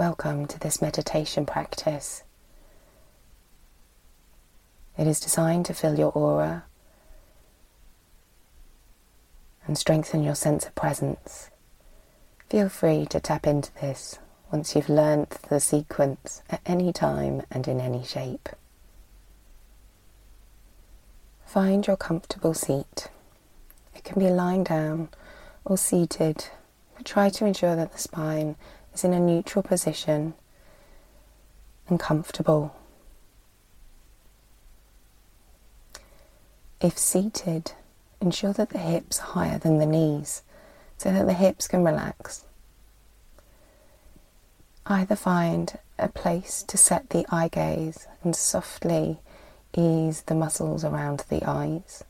Welcome to this meditation practice. It is designed to fill your aura and strengthen your sense of presence. Feel free to tap into this once you've learnt the sequence at any time and in any shape. Find your comfortable seat. It can be lying down or seated, but try to ensure that the spine is in a neutral position and comfortable. If seated, ensure that the hips are higher than the knees so that the hips can relax. Either find a place to set the eye gaze and softly ease the muscles around the eyes,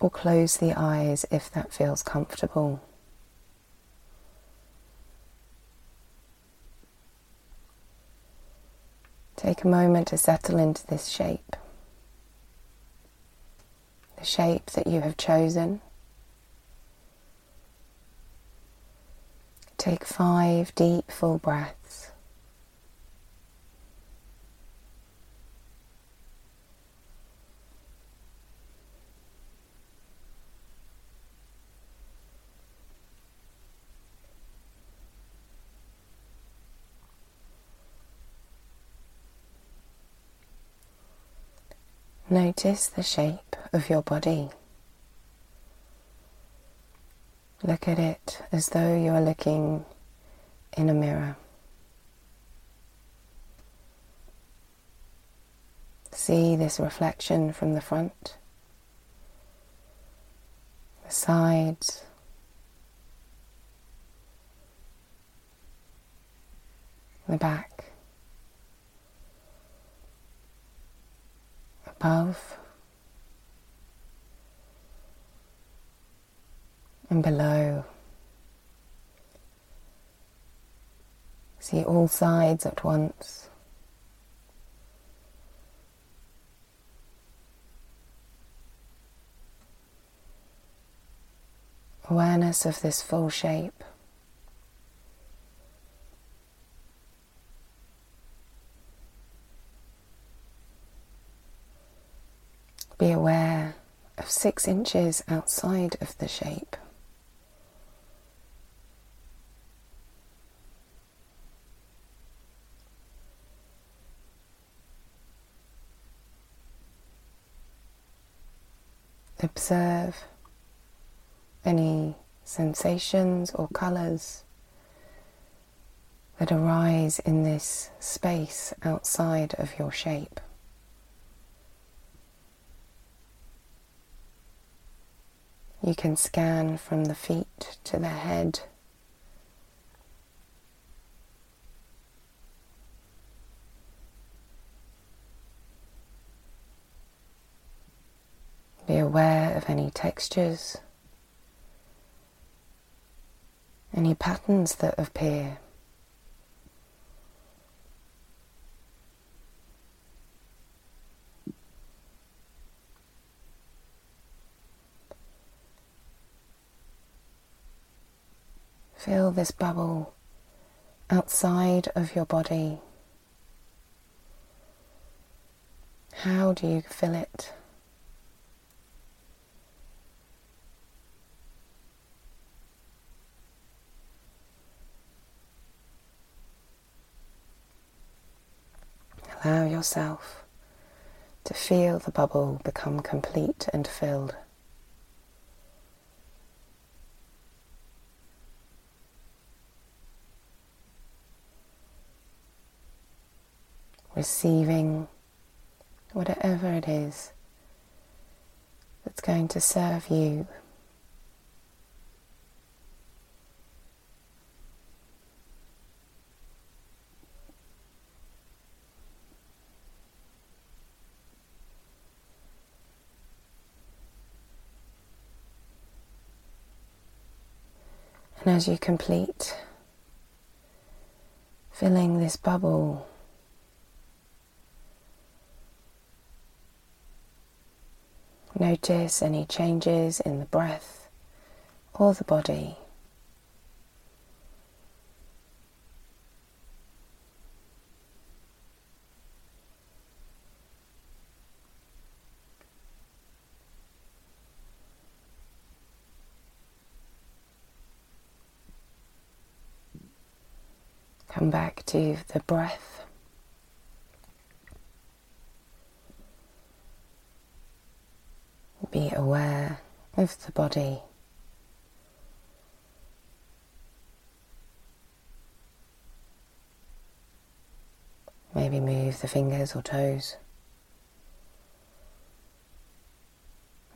or close the eyes if that feels comfortable. Take a moment to settle into this shape, the shape that you have chosen. Take five deep, full breaths. Notice the shape of your body. Look at it as though you are looking in a mirror. See this reflection from the front, the sides, the back. Above and below. See all sides at once. Awareness of this full shape. Be aware of six inches outside of the shape. Observe any sensations or colours that arise in this space outside of your shape. You can scan from the feet to the head. Be aware of any textures, any patterns that appear. Feel this bubble outside of your body. How do you feel it? Allow yourself to feel the bubble become complete and filled. Receiving whatever it is that's going to serve you. And as you complete filling this bubble Notice any changes in the breath or the body. Come back to the breath. Of the body. Maybe move the fingers or toes.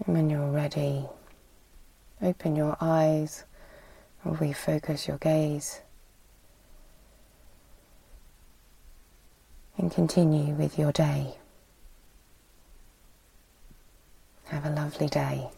And when you're ready, open your eyes or refocus your gaze. And continue with your day. Have a lovely day.